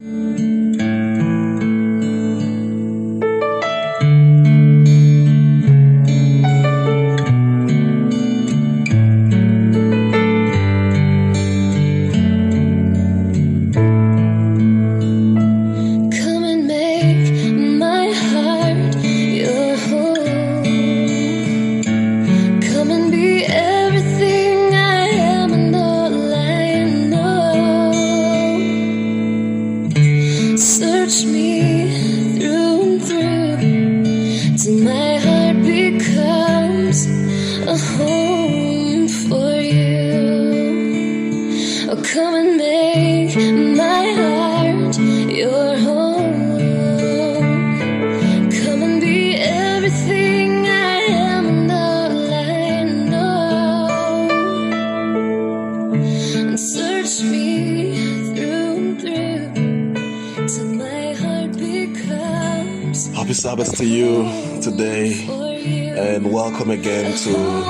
Come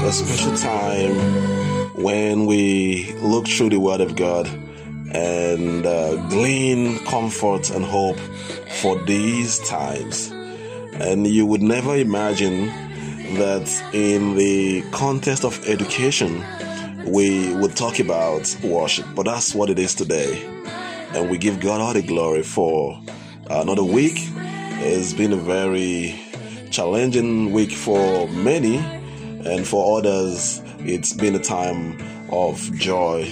a special time when we look through the Word of God and uh, glean comfort and hope for these times. And you would never imagine that in the context of education, we would talk about worship, but that's what it is today. And we give God all the glory for another week. It's been a very challenging week for many, and for others, it's been a time of joy.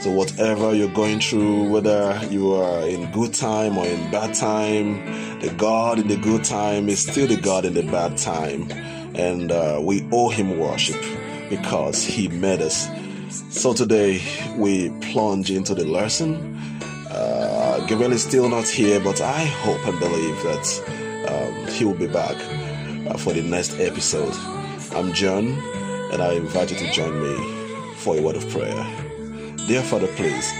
So, whatever you're going through, whether you are in good time or in bad time, the God in the good time is still the God in the bad time. And uh, we owe Him worship because He made us. So, today we plunge into the lesson. Uh, Gabriel is still not here, but I hope and believe that um, he will be back uh, for the next episode. I'm John, and I invite you to join me for a word of prayer. Dear Father, please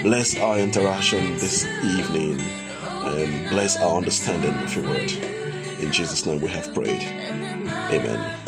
bless our interaction this evening and bless our understanding of your word. In Jesus' name we have prayed. Amen.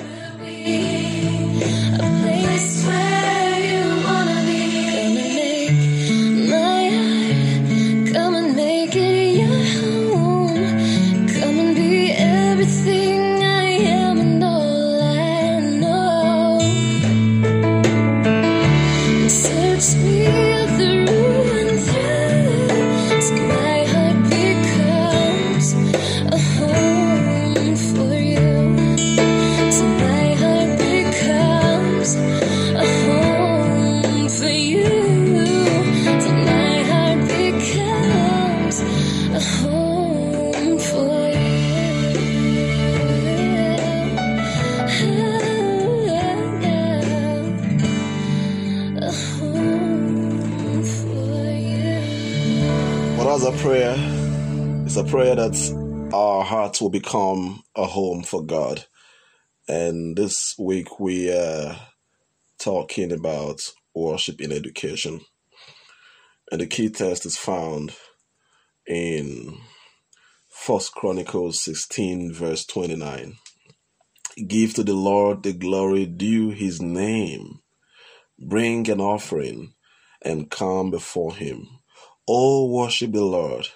Hearts will become a home for God. And this week we are talking about worship in education. And the key text is found in First Chronicles 16, verse 29. Give to the Lord the glory due his name. Bring an offering and come before him. Oh, worship the Lord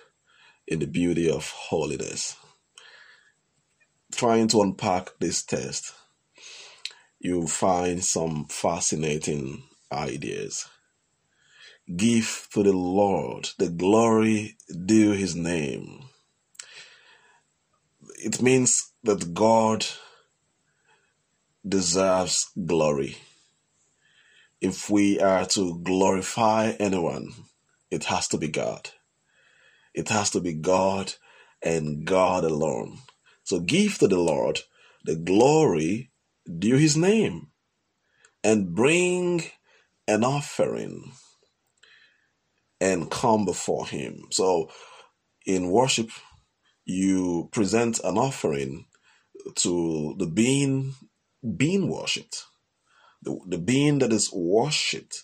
in the beauty of holiness. Trying to unpack this text, you'll find some fascinating ideas. Give to the Lord the glory due his name. It means that God deserves glory. If we are to glorify anyone, it has to be God. It has to be God and God alone. So give to the Lord the glory due his name and bring an offering and come before him. So in worship, you present an offering to the being being worshipped. The, the being that is worshipped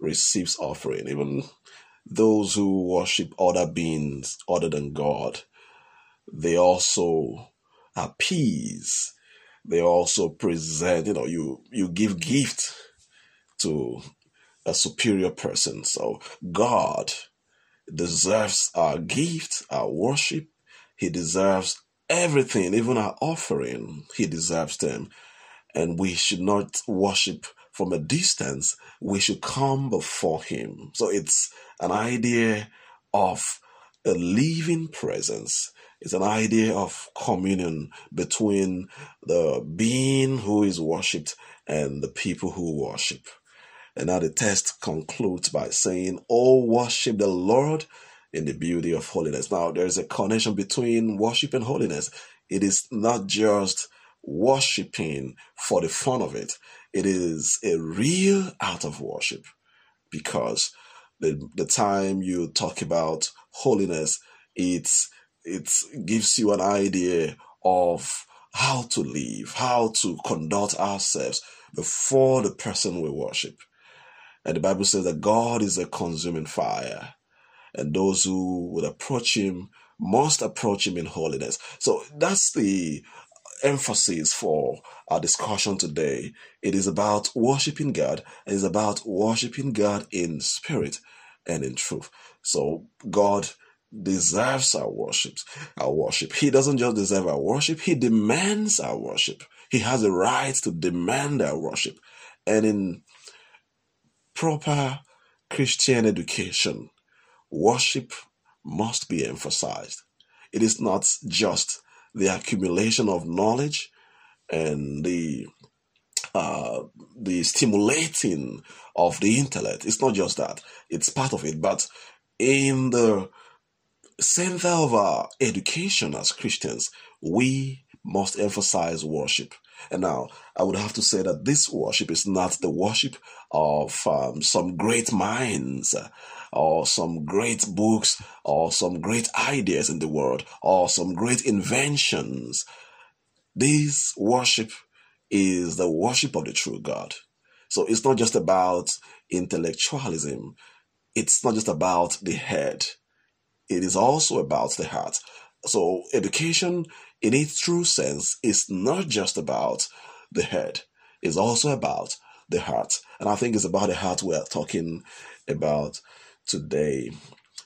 receives offering. Even those who worship other beings other than God, they also appease. They also present, you know, you, you give mm-hmm. gift to a superior person. So God deserves our gift, our worship. He deserves everything, even our offering. He deserves them. And we should not worship from a distance. We should come before Him. So it's an idea of a living presence. It's an idea of communion between the being who is worshipped and the people who worship. And now the text concludes by saying, Oh, worship the Lord in the beauty of holiness. Now, there's a connection between worship and holiness. It is not just worshiping for the fun of it, it is a real act of worship because the, the time you talk about holiness, it's it gives you an idea of how to live, how to conduct ourselves before the person we worship. And the Bible says that God is a consuming fire, and those who would approach Him must approach Him in holiness. So that's the emphasis for our discussion today. It is about worshiping God, it is about worshiping God in spirit and in truth. So God deserves our worship. Our worship. He doesn't just deserve our worship, he demands our worship. He has a right to demand our worship. And in proper Christian education, worship must be emphasized. It is not just the accumulation of knowledge and the uh, the stimulating of the intellect. It's not just that; it's part of it. But in the center of our education as Christians, we must emphasize worship. And now, I would have to say that this worship is not the worship of um, some great minds or some great books or some great ideas in the world or some great inventions. This worship is the worship of the true God. So it's not just about intellectualism. It's not just about the head. It is also about the heart. So education in its true sense is not just about the head. It's also about the heart. And I think it's about the heart we're talking about today.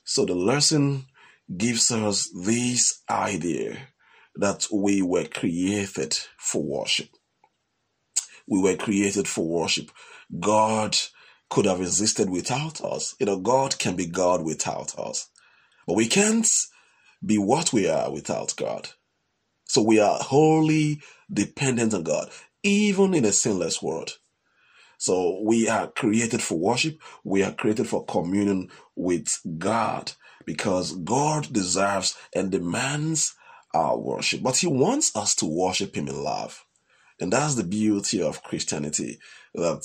So the lesson gives us this idea that we were created for worship. We were created for worship. God could have existed without us. You know, God can be God without us. But we can't be what we are without God. So we are wholly dependent on God, even in a sinless world. So we are created for worship. We are created for communion with God because God deserves and demands our worship. But He wants us to worship Him in love. And that's the beauty of Christianity that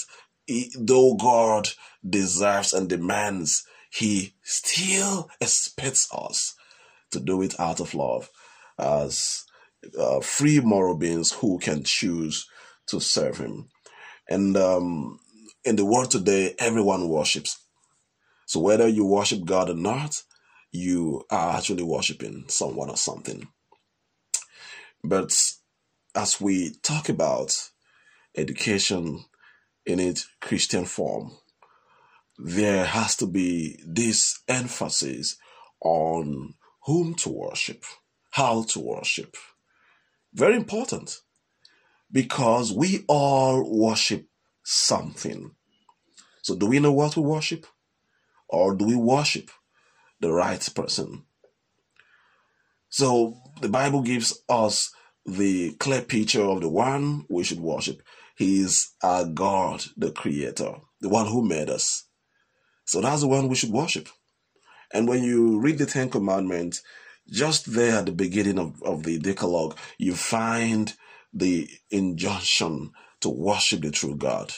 though God deserves and demands, He still expects us to do it out of love as uh, free moral beings who can choose to serve Him. And um, in the world today, everyone worships. So whether you worship God or not, you are actually worshiping someone or something. But as we talk about education in its Christian form, there has to be this emphasis on whom to worship, how to worship. Very important because we all worship something. So, do we know what we worship? Or do we worship the right person? So, the Bible gives us the clear picture of the one we should worship. He is our God, the Creator, the one who made us. So, that's the one we should worship. And when you read the Ten Commandments, just there at the beginning of, of the Decalogue, you find the injunction to worship the true God.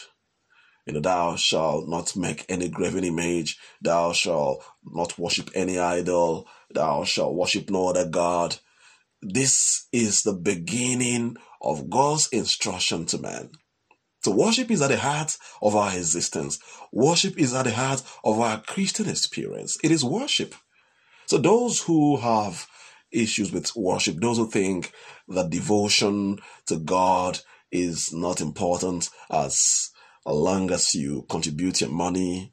You know, thou shalt not make any graven image, thou shalt not worship any idol, thou shalt worship no other God. This is the beginning of God's instruction to man. So worship is at the heart of our existence. Worship is at the heart of our Christian experience. It is worship. So those who have issues with worship, those who think that devotion to God is not important as long as you contribute your money,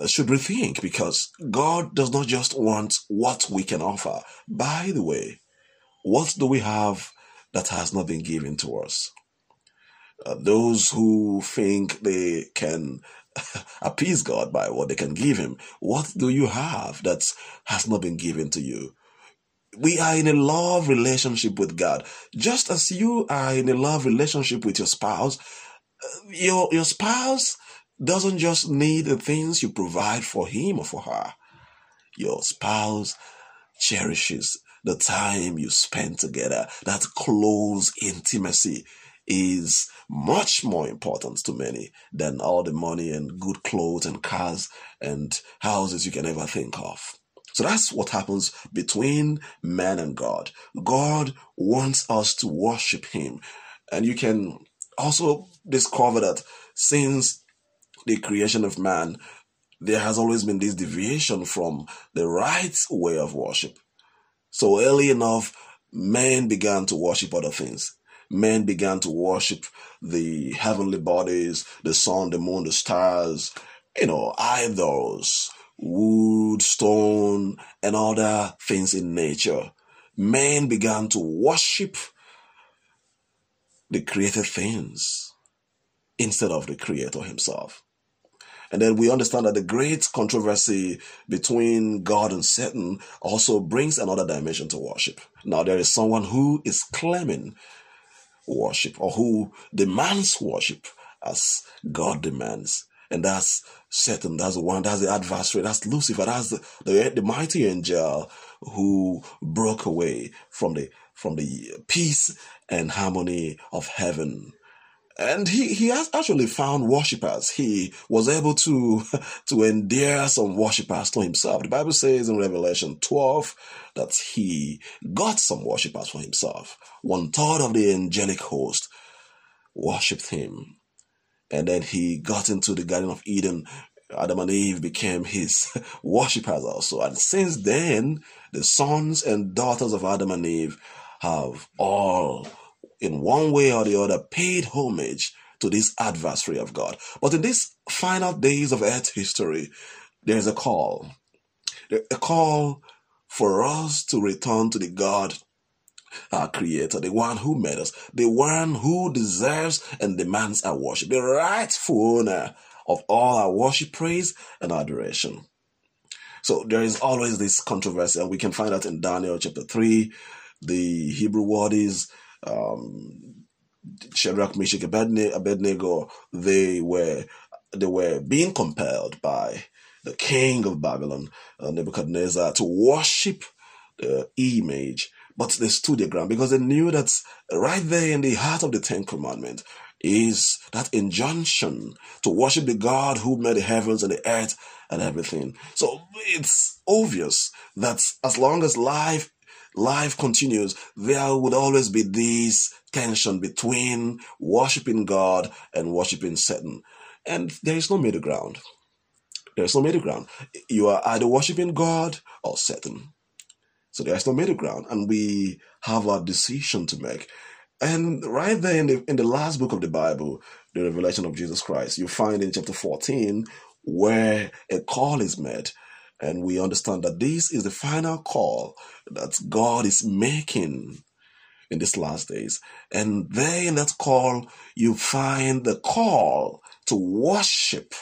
uh, should rethink because God does not just want what we can offer. By the way, what do we have that has not been given to us? Uh, those who think they can appease God by what they can give Him, what do you have that has not been given to you? We are in a love relationship with God. Just as you are in a love relationship with your spouse, uh, your, your spouse doesn't just need the things you provide for him or for her. Your spouse cherishes the time you spend together. That close intimacy is much more important to many than all the money and good clothes and cars and houses you can ever think of. So that's what happens between man and God. God wants us to worship Him. And you can also discover that since the creation of man, there has always been this deviation from the right way of worship. So early enough, men began to worship other things. Men began to worship the heavenly bodies, the sun, the moon, the stars, you know, idols, wood, stone, and other things in nature. Men began to worship the created things instead of the creator himself. And then we understand that the great controversy between God and Satan also brings another dimension to worship. Now, there is someone who is claiming worship or who demands worship as God demands. And that's Satan, that's the one, that's the adversary, that's Lucifer, that's the, the, the mighty angel who broke away from the from the peace and harmony of heaven and he, he has actually found worshippers. He was able to, to endear some worshippers to himself. The Bible says in Revelation 12 that he got some worshippers for himself. One third of the angelic host worshipped him. And then he got into the Garden of Eden. Adam and Eve became his worshippers also. And since then, the sons and daughters of Adam and Eve have all in one way or the other paid homage to this adversary of God. But in these final days of earth history, there's a call. A call for us to return to the God, our creator, the one who made us, the one who deserves and demands our worship, the rightful owner of all our worship, praise, and adoration. So there is always this controversy, and we can find that in Daniel chapter 3. The Hebrew word is um, Shadrach, Meshach, Abednego, they were they were being compelled by the king of Babylon, uh, Nebuchadnezzar, to worship the image, but they stood their ground because they knew that right there in the heart of the Ten Commandments is that injunction to worship the God who made the heavens and the earth and everything. So it's obvious that as long as life life continues, there would always be this tension between worshiping God and worshiping Satan. And there is no middle ground. There is no middle ground. You are either worshiping God or Satan. So there is no middle ground. And we have a decision to make. And right there in the, in the last book of the Bible, the revelation of Jesus Christ, you find in chapter 14 where a call is made and we understand that this is the final call that God is making in these last days. And there in that call, you find the call to worship.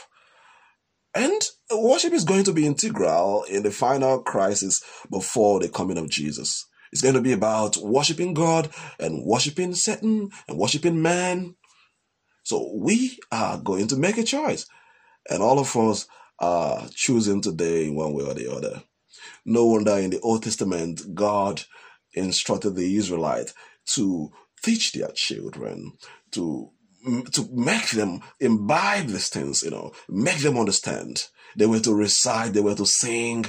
And worship is going to be integral in the final crisis before the coming of Jesus. It's going to be about worshiping God and worshiping Satan and worshiping man. So we are going to make a choice. And all of us are choosing today in one way or the other. No wonder in the Old Testament, God instructed the Israelites to teach their children, to to make them imbibe these things, you know, make them understand. They were to recite, they were to sing.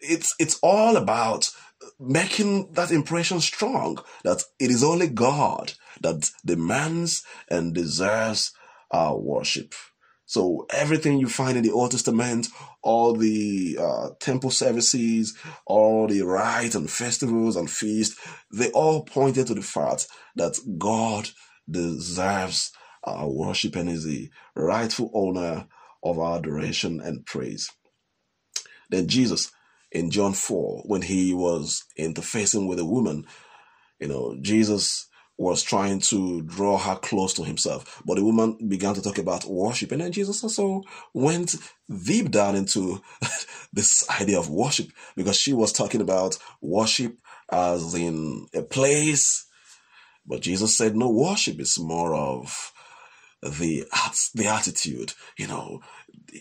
It's it's all about making that impression strong that it is only God that demands and deserves our worship. So everything you find in the Old Testament, all the uh, temple services, all the rites and festivals and feasts, they all pointed to the fact that God deserves our worship and is the rightful owner of our adoration and praise. Then Jesus in John 4, when he was interfacing with a woman, you know, Jesus was trying to draw her close to himself. But the woman began to talk about worship. And then Jesus also went deep down into this idea of worship because she was talking about worship as in a place. But Jesus said, no, worship is more of the the attitude. You know,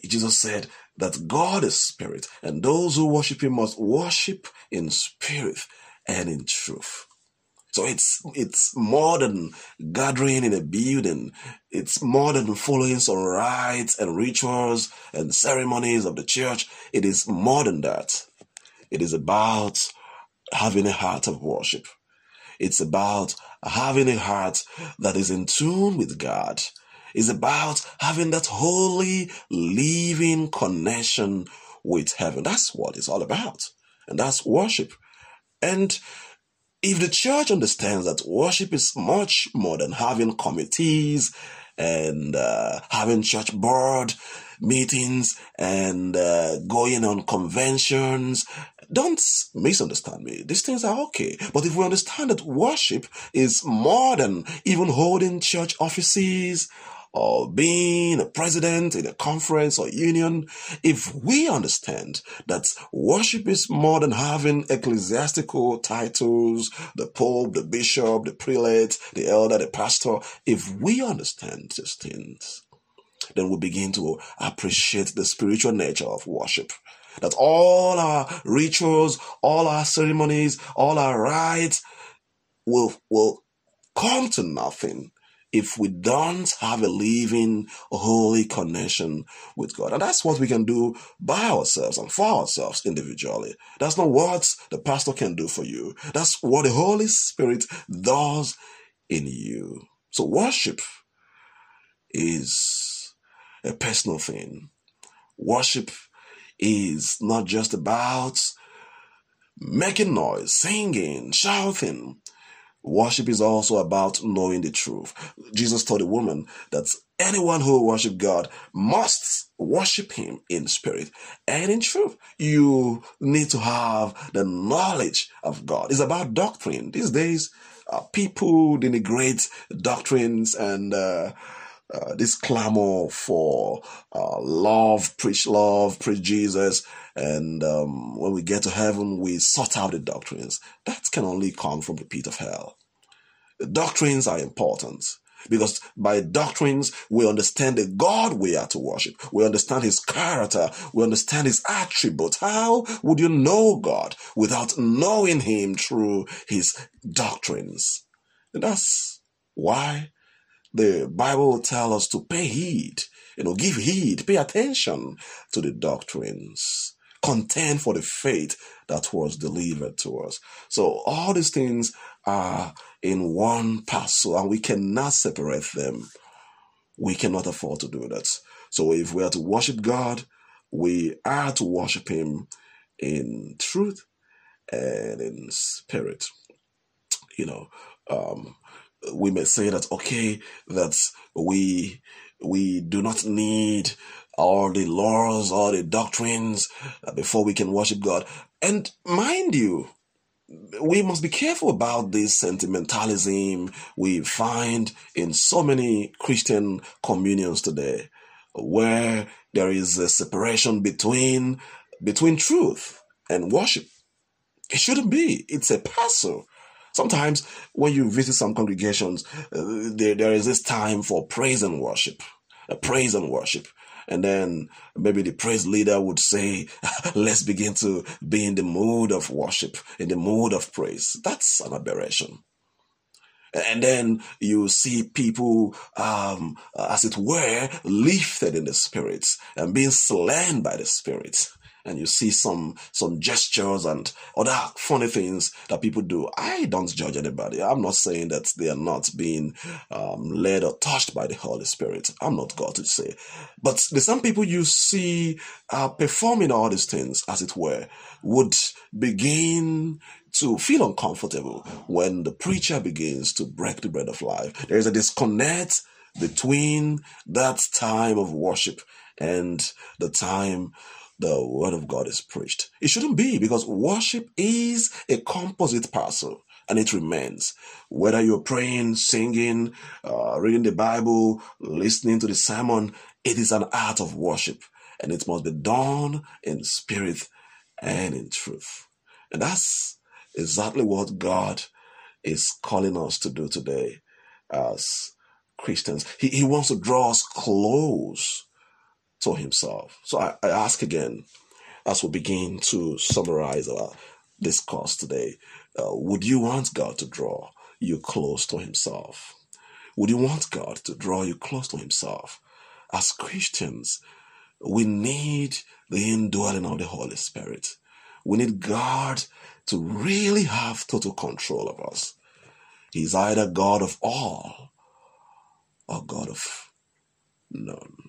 Jesus said that God is spirit, and those who worship Him must worship in spirit and in truth. So it's it's more than gathering in a building. It's more than following some rites and rituals and ceremonies of the church. It is more than that. It is about having a heart of worship. It's about having a heart that is in tune with God. It's about having that holy, living connection with heaven. That's what it's all about. And that's worship. And if the church understands that worship is much more than having committees and uh, having church board meetings and uh, going on conventions, don't misunderstand me. These things are okay. But if we understand that worship is more than even holding church offices or being a president in a conference or union, if we understand that worship is more than having ecclesiastical titles, the pope, the bishop, the prelate, the elder, the pastor, if we understand these things, then we begin to appreciate the spiritual nature of worship. That all our rituals, all our ceremonies, all our rites will, will come to nothing if we don't have a living, holy connection with God. And that's what we can do by ourselves and for ourselves individually. That's not what the pastor can do for you. That's what the Holy Spirit does in you. So worship is a personal thing. Worship is not just about making noise, singing, shouting. Worship is also about knowing the truth. Jesus told a woman that anyone who worship God must worship him in spirit and in truth. You need to have the knowledge of God. It's about doctrine. These days, uh, people denigrate doctrines and uh, uh, this clamor for uh, love, preach love, preach Jesus, and um, when we get to heaven, we sort out the doctrines. That can only come from the pit of hell. Doctrines are important because by doctrines we understand the God we are to worship. We understand His character. We understand His attributes. How would you know God without knowing Him through His doctrines? And that's why the Bible will tell us to pay heed, you know, give heed, pay attention to the doctrines, contend for the faith that was delivered to us. So all these things are in one parcel and we cannot separate them. We cannot afford to do that. So if we are to worship God, we are to worship Him in truth and in spirit. You know, um, we may say that okay that we we do not need all the laws all the doctrines uh, before we can worship god. And mind you we must be careful about this sentimentalism we find in so many christian communions today where there is a separation between between truth and worship. It shouldn't be. It's a parcel Sometimes when you visit some congregations, uh, there, there is this time for praise and worship, uh, praise and worship. And then maybe the praise leader would say, let's begin to be in the mood of worship, in the mood of praise. That's an aberration. And then you see people, um, as it were, lifted in the spirits and being slain by the spirits and you see some some gestures and other funny things that people do. I don't judge anybody. I'm not saying that they are not being um, led or touched by the Holy Spirit. I'm not God to say, but the some people you see uh, performing all these things, as it were, would begin to feel uncomfortable when the preacher begins to break the bread of life. There is a disconnect between that time of worship and the time the word of God is preached. It shouldn't be because worship is a composite parcel and it remains. Whether you're praying, singing, uh, reading the Bible, listening to the sermon, it is an art of worship and it must be done in spirit and in truth. And that's exactly what God is calling us to do today as Christians. He, he wants to draw us close to Himself. So I, I ask again, as we begin to summarize our discourse today, uh, would you want God to draw you close to Himself? Would you want God to draw you close to Himself? As Christians, we need the indwelling of the Holy Spirit. We need God to really have total control of us. He's either God of all or God of none.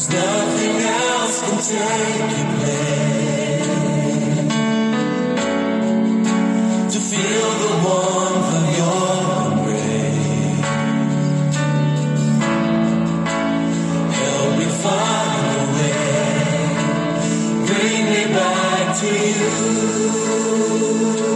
Cause nothing else can take your place. To feel the warmth of your embrace. Help me find a way. Bring me back to you.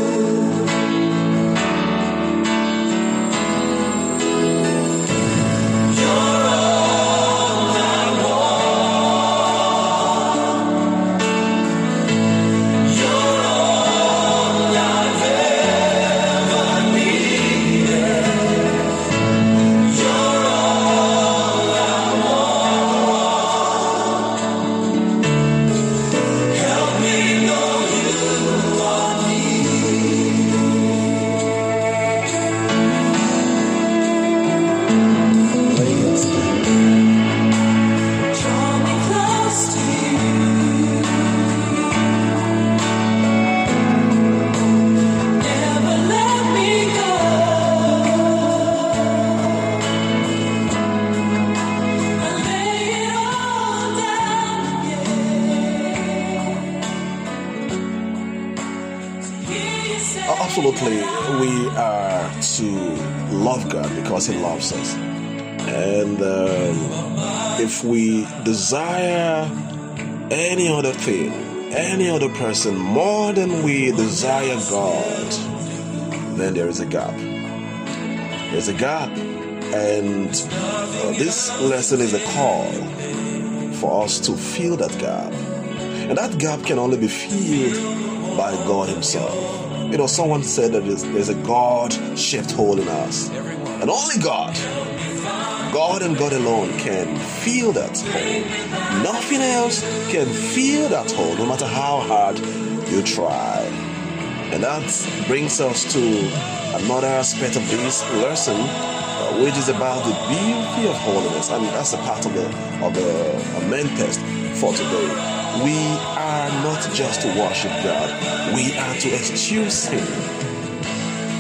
Absolutely, we are to love God because He loves us. And um, if we desire any other thing, any other person more than we desire God, then there is a gap. There's a gap. And uh, this lesson is a call for us to fill that gap. And that gap can only be filled by God Himself. You know, someone said that there's, there's a God shaped hole in us. And only God, God and God alone can fill that hole. Nothing else can fill that hole, no matter how hard you try. And that brings us to another aspect of this lesson, uh, which is about the beauty of holiness. And that's a part of the, of the main test for today. We are not just to worship God, we are to excuse Him.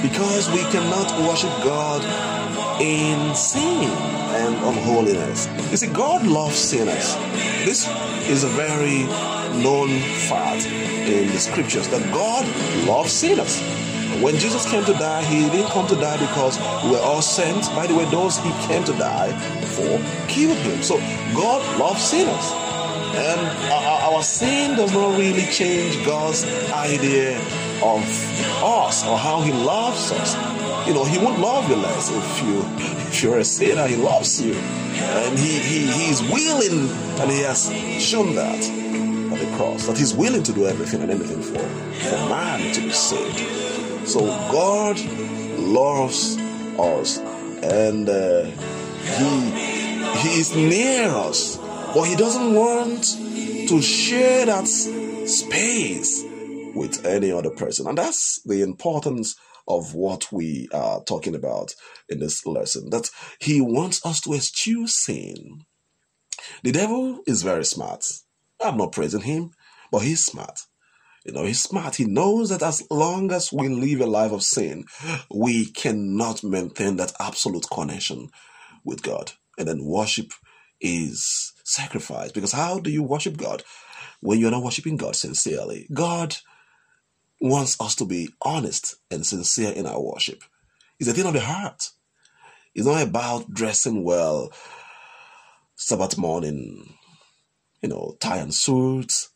Because we cannot worship God in sin and unholiness. You see, God loves sinners. This is a very known fact in the scriptures that God loves sinners. When Jesus came to die, he didn't come to die because we were all sent. By the way, those he came to die for killed him. So God loves sinners. And our, our sin does not really change God's idea of us or how He loves us. You know, He won't love you less if you if you're a sinner. He loves you, and He He He's willing, and He has shown that on the cross that He's willing to do everything and anything for for man to be saved. So God loves us and uh, he he is near us, but he doesn't want to share that space with any other person, and that's the importance of what we are talking about in this lesson. That he wants us to eschew sin. The devil is very smart. I'm not praising him, but he's smart. You know, he's smart. He knows that as long as we live a life of sin, we cannot maintain that absolute connection with God. And then worship is sacrifice. Because how do you worship God when you're not worshiping God sincerely? God wants us to be honest and sincere in our worship. It's a thing of the heart. It's not about dressing well Sabbath morning, you know, tie and suits,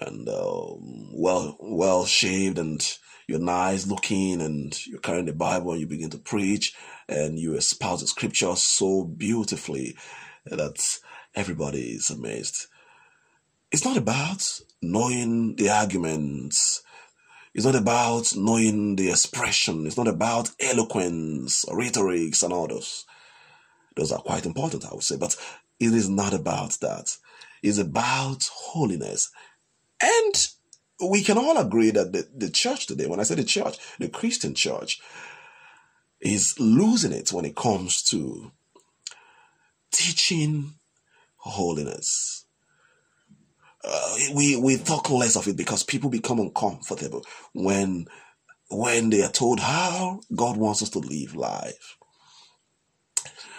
and um, well well shaved and you're nice looking and you're carrying the Bible and you begin to preach and you espouse the scripture so beautifully that everybody is amazed. It's not about knowing the arguments. It's not about knowing the expression. It's not about eloquence, rhetorics, and all those. Those are quite important, I would say, but it is not about that. It's about holiness. And we can all agree that the, the church today, when I say the church, the Christian church, is losing it when it comes to teaching holiness. Uh, we we talk less of it because people become uncomfortable when when they are told how God wants us to live life.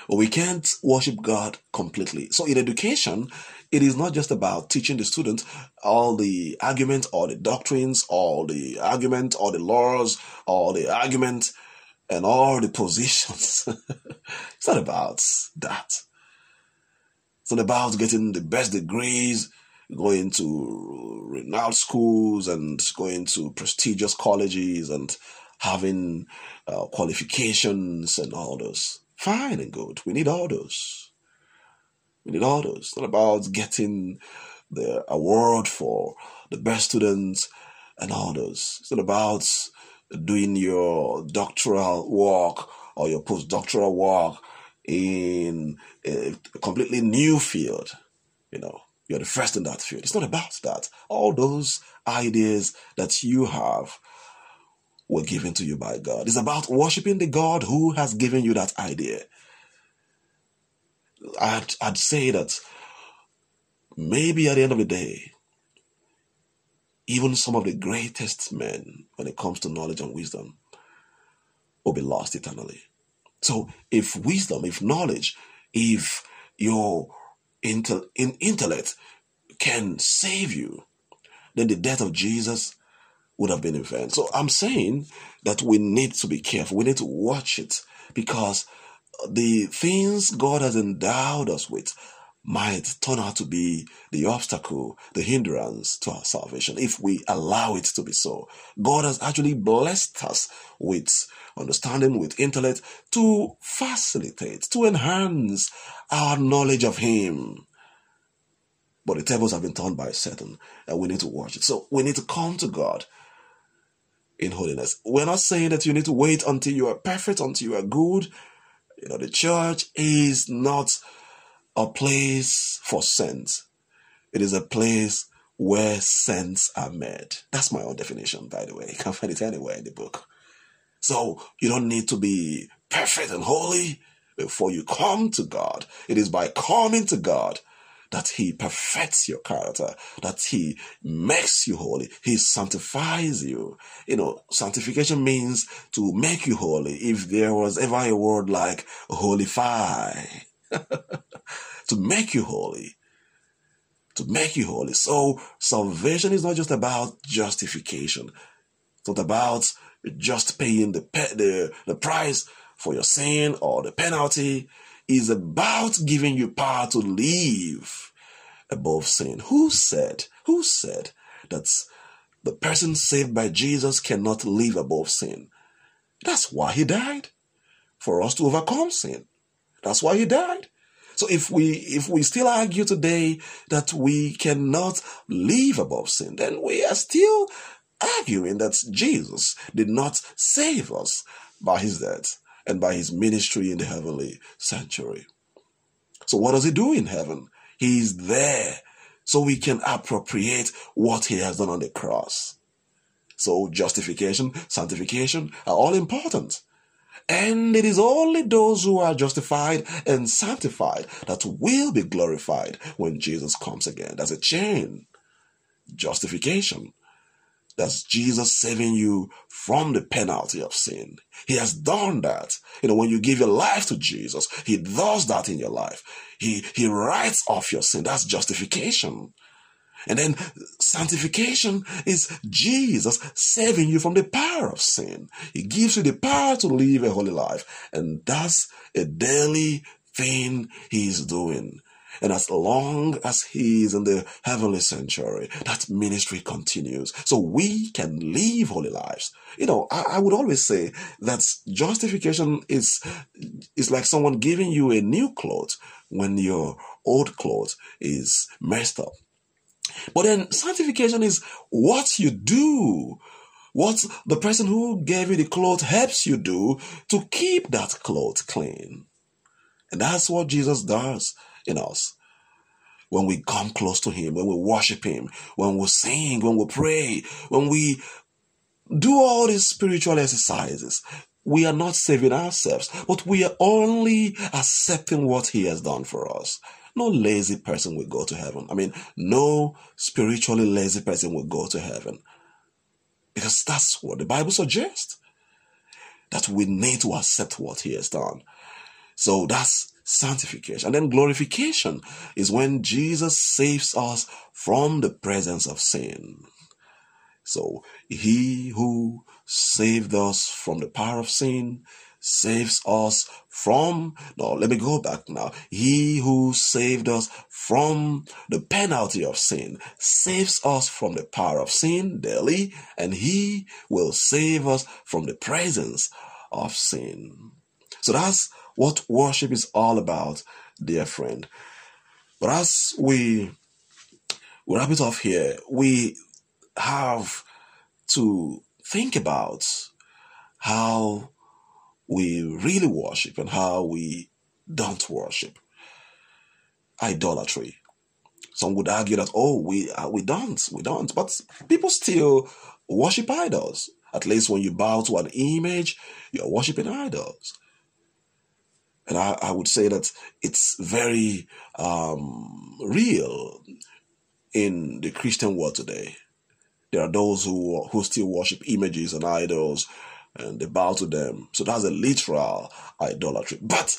We can't worship God completely. So in education, it is not just about teaching the students all the arguments or the doctrines or the argument or the laws or the argument and all the positions. it's not about that. It's not about getting the best degrees, going to renowned schools and going to prestigious colleges and having uh, qualifications and all those. Fine and good. We need all those. We need all those. It's not about getting the award for the best students and all those. It's not about doing your doctoral work or your postdoctoral work in a completely new field. You know, you're the first in that field. It's not about that. All those ideas that you have were given to you by God. It's about worshiping the God who has given you that idea. I'd, I'd say that maybe at the end of the day, even some of the greatest men, when it comes to knowledge and wisdom, will be lost eternally. So, if wisdom, if knowledge, if your intel- in intellect can save you, then the death of Jesus would have been in vain. So I'm saying that we need to be careful. We need to watch it because the things God has endowed us with might turn out to be the obstacle, the hindrance to our salvation if we allow it to be so. God has actually blessed us with understanding, with intellect to facilitate, to enhance our knowledge of Him. But the tables have been turned by Satan, and we need to watch it. So we need to come to God in holiness. We're not saying that you need to wait until you are perfect, until you are good. You know, the church is not a place for saints. It is a place where saints are made. That's my own definition, by the way. You can't find it anywhere in the book. So you don't need to be perfect and holy before you come to God. It is by coming to God that He perfects your character, that He makes you holy, He sanctifies you. You know, sanctification means to make you holy. If there was ever a word like holify, to make you holy, to make you holy. So salvation is not just about justification. It's not about just paying the pe- the, the price for your sin or the penalty is about giving you power to live above sin. Who said, who said that the person saved by Jesus cannot live above sin? That's why he died. For us to overcome sin. That's why he died. So if we if we still argue today that we cannot live above sin, then we are still arguing that Jesus did not save us by his death. and by his ministry in the heavenly sanctuary. So, what does he do in heaven? He's there so we can appropriate what he has done on the cross. So, justification, sanctification are all important. And it is only those who are justified and sanctified that will be glorified when Jesus comes again. That's a chain. Justification. That's Jesus saving you from the penalty of sin. He has done that. You know, when you give your life to Jesus, He does that in your life. He, He writes off your sin. That's justification. And then sanctification is Jesus saving you from the power of sin. He gives you the power to live a holy life. And that's a daily thing He's doing. And as long as he is in the heavenly sanctuary, that ministry continues. So we can live holy lives. You know, I, I, would always say that justification is, is like someone giving you a new clothes when your old clothes is messed up. But then sanctification is what you do what the person who gave you the clothes helps you do to keep that clothes clean. And that's what Jesus does in us. When we come close to Him, when we worship Him, when we sing, when we pray, when we do all these spiritual exercises, we are not saving ourselves, but we are only accepting what He has done for us. No lazy person will go to heaven. I mean, no spiritually lazy person will go to heaven. Because that's what the Bible suggests. That we need to accept what He has done. So that's sanctification. And then glorification is when Jesus saves us from the presence of sin. So he who saved us from the power of sin saves us from, no, let me go back now. He who saved us from the penalty of sin saves us from the power of sin daily, and he will save us from the presence of sin. So that's what worship is all about, dear friend. But as we wrap it off here, we have to think about how we really worship and how we don't worship. Idolatry. Some would argue that oh we uh, we don't we don't, but people still worship idols. At least when you bow to an image, you're worshiping idols. And I, I would say that it's very um, real in the Christian world today. There are those who who still worship images and idols and they bow to them. So that's a literal idolatry. But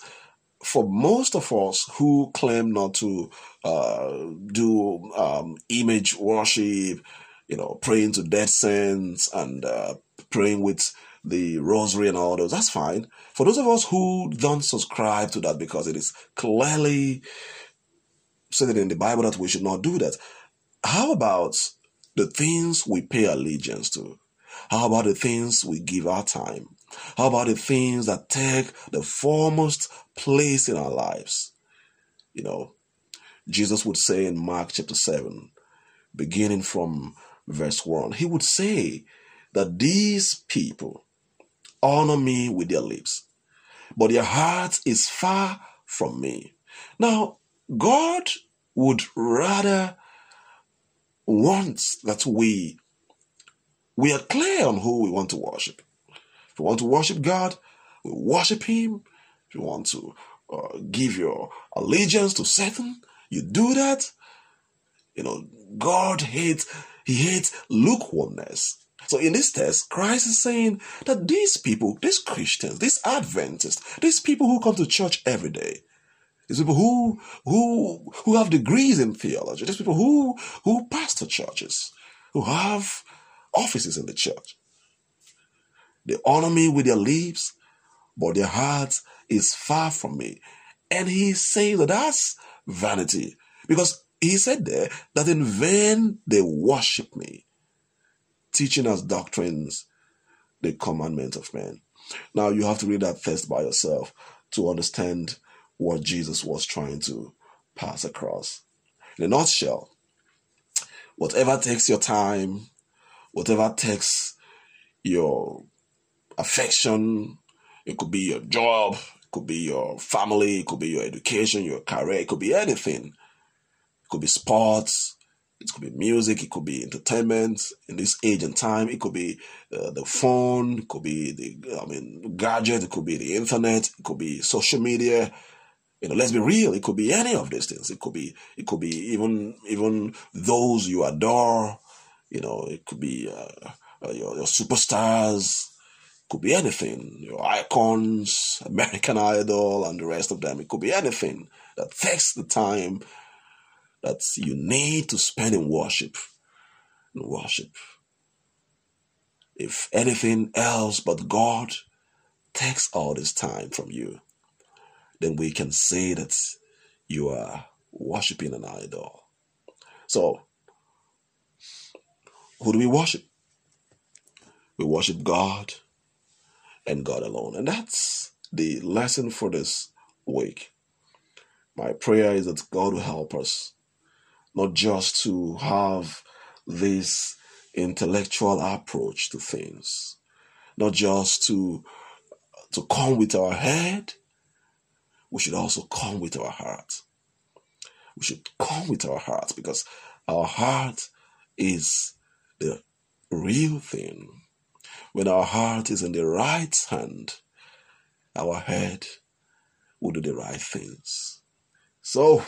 for most of us who claim not to uh, do um, image worship, you know, praying to dead saints and uh, praying with the rosary and all those, that's fine. For those of us who don't subscribe to that because it is clearly stated in the Bible that we should not do that, how about the things we pay allegiance to? How about the things we give our time? How about the things that take the foremost place in our lives? You know, Jesus would say in Mark chapter 7, beginning from verse 1, he would say that these people honor me with their lips, but their heart is far from me. Now, God would rather want that we we are clear on who we want to worship. If you want to worship God, we worship Him. If you want to uh, give your allegiance to Satan, you do that. You know, God hates, He hates lukewarmness. So in this text, Christ is saying that these people, these Christians, these Adventists, these people who come to church every day, these people who who who have degrees in theology, these people who who pastor churches, who have offices in the church. They honor me with their lips, but their heart is far from me. And he says that that's vanity. Because he said there that in vain they worship me, teaching us doctrines, the commandments of men. Now you have to read that text by yourself to understand what Jesus was trying to pass across. In a nutshell, whatever takes your time, whatever takes your affection, It could be your job, it could be your family, it could be your education, your career, it could be anything. It could be sports, it could be music, it could be entertainment in this age and time. It could be uh, the phone, it could be the, I mean, gadget, it could be the internet, it could be social media. You know, let's be real. It could be any of these things. It could be, it could be even, even those you adore. You know, it could be uh, uh, your, your superstars. Could be anything. Your icons, American Idol, and the rest of them. It could be anything that takes the time that you need to spend in worship. In worship. If anything else but God takes all this time from you, then we can say that you are worshiping an idol. So, who do we worship? We worship God and God alone. And that's the lesson for this week. My prayer is that God will help us not just to have this intellectual approach to things, not just to to come with our head, we should also come with our heart. We should come with our heart because our heart is the real thing. When our heart is in the right hand, our head will do the right things. So,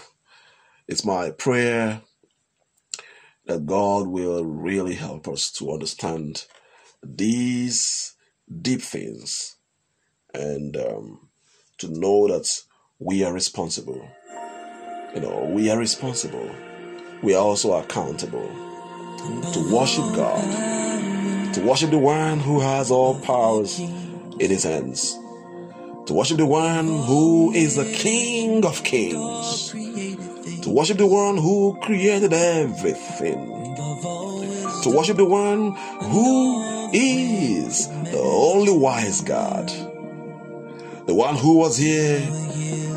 it's my prayer that God will really help us to understand these deep things and um, to know that we are responsible. You know, we are responsible. We are also accountable to worship God, to worship the one who has all powers in his hands, to worship the one who is the King of kings, to worship the one who created everything, to worship the one who is the only wise God, the one who was here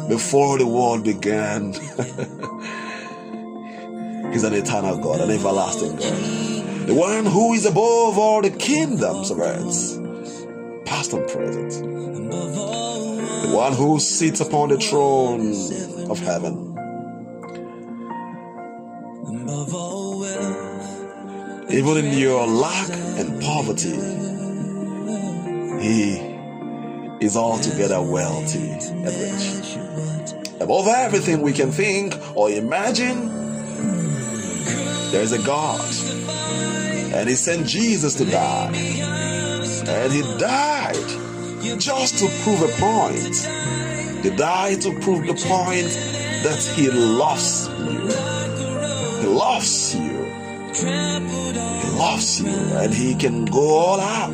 before the world began. He's an eternal God, an everlasting God. The one who is above all the kingdoms of earth, past and present. The one who sits upon the throne of heaven. Even in your lack and poverty, He is altogether wealthy and rich. Above everything we can think or imagine, there is a God. And He sent Jesus to die. And He died just to prove a point. He died to prove the point that He loves you. He loves you. Loves you. And He can go all out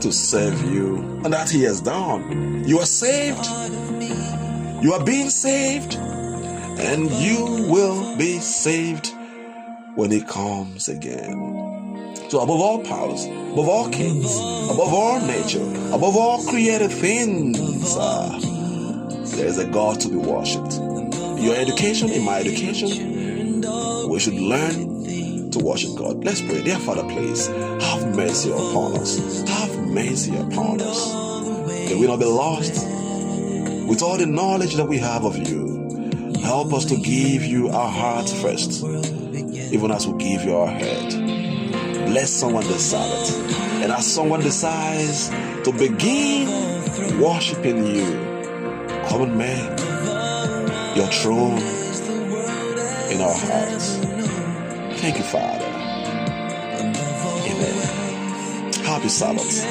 to save you. And that He has done. You are saved. You are being saved. And you will be saved when He comes again. So, above all powers, above all kings, above all nature, above all created things, uh, there is a God to be worshipped. Your education, in my education, we should learn to worship God. Let's pray. Dear Father, please have mercy upon us. Have mercy upon us. That we not be lost with all the knowledge that we have of you. Help us to give you our heart first, even as we give you our head. Bless someone this Sabbath. And as someone decides to begin worshiping you, come and make your throne in our hearts. Thank you, Father. Amen. Happy Sabbath.